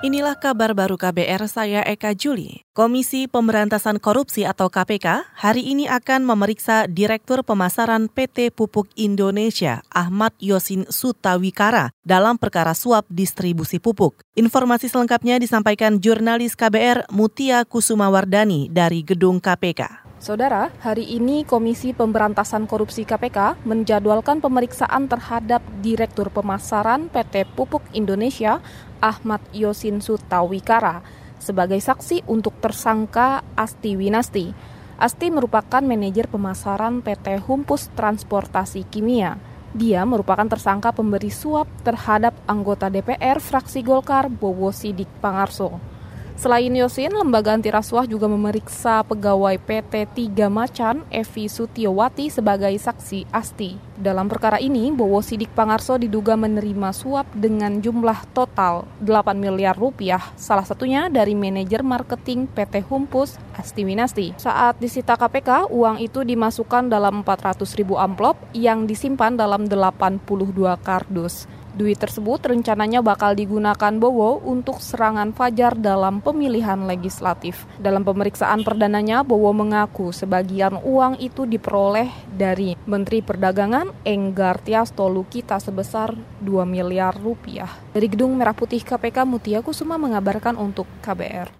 Inilah kabar baru KBR saya Eka Juli. Komisi Pemberantasan Korupsi atau KPK hari ini akan memeriksa Direktur Pemasaran PT Pupuk Indonesia Ahmad Yosin Sutawikara dalam perkara suap distribusi pupuk. Informasi selengkapnya disampaikan jurnalis KBR Mutia Kusumawardani dari Gedung KPK. Saudara, hari ini Komisi Pemberantasan Korupsi KPK menjadwalkan pemeriksaan terhadap Direktur Pemasaran PT Pupuk Indonesia Ahmad Yosin Sutawikara sebagai saksi untuk tersangka Asti Winasti. Asti merupakan manajer pemasaran PT Humpus Transportasi Kimia. Dia merupakan tersangka pemberi suap terhadap anggota DPR fraksi Golkar Bowo Sidik Pangarso. Selain Yosin, lembaga anti rasuah juga memeriksa pegawai PT Tiga Macan, Evi Sutiowati sebagai saksi Asti. Dalam perkara ini, Bowo Sidik Pangarso diduga menerima suap dengan jumlah total 8 miliar rupiah, salah satunya dari manajer marketing PT Humpus, Asti Winasti. Saat disita KPK, uang itu dimasukkan dalam 400 ribu amplop yang disimpan dalam 82 kardus. Duit tersebut rencananya bakal digunakan Bowo untuk serangan Fajar dalam pemilihan legislatif. Dalam pemeriksaan perdananya, Bowo mengaku sebagian uang itu diperoleh dari Menteri Perdagangan Enggar Tiasto Lukita sebesar 2 miliar rupiah. Dari Gedung Merah Putih KPK Mutia Kusuma mengabarkan untuk KBR.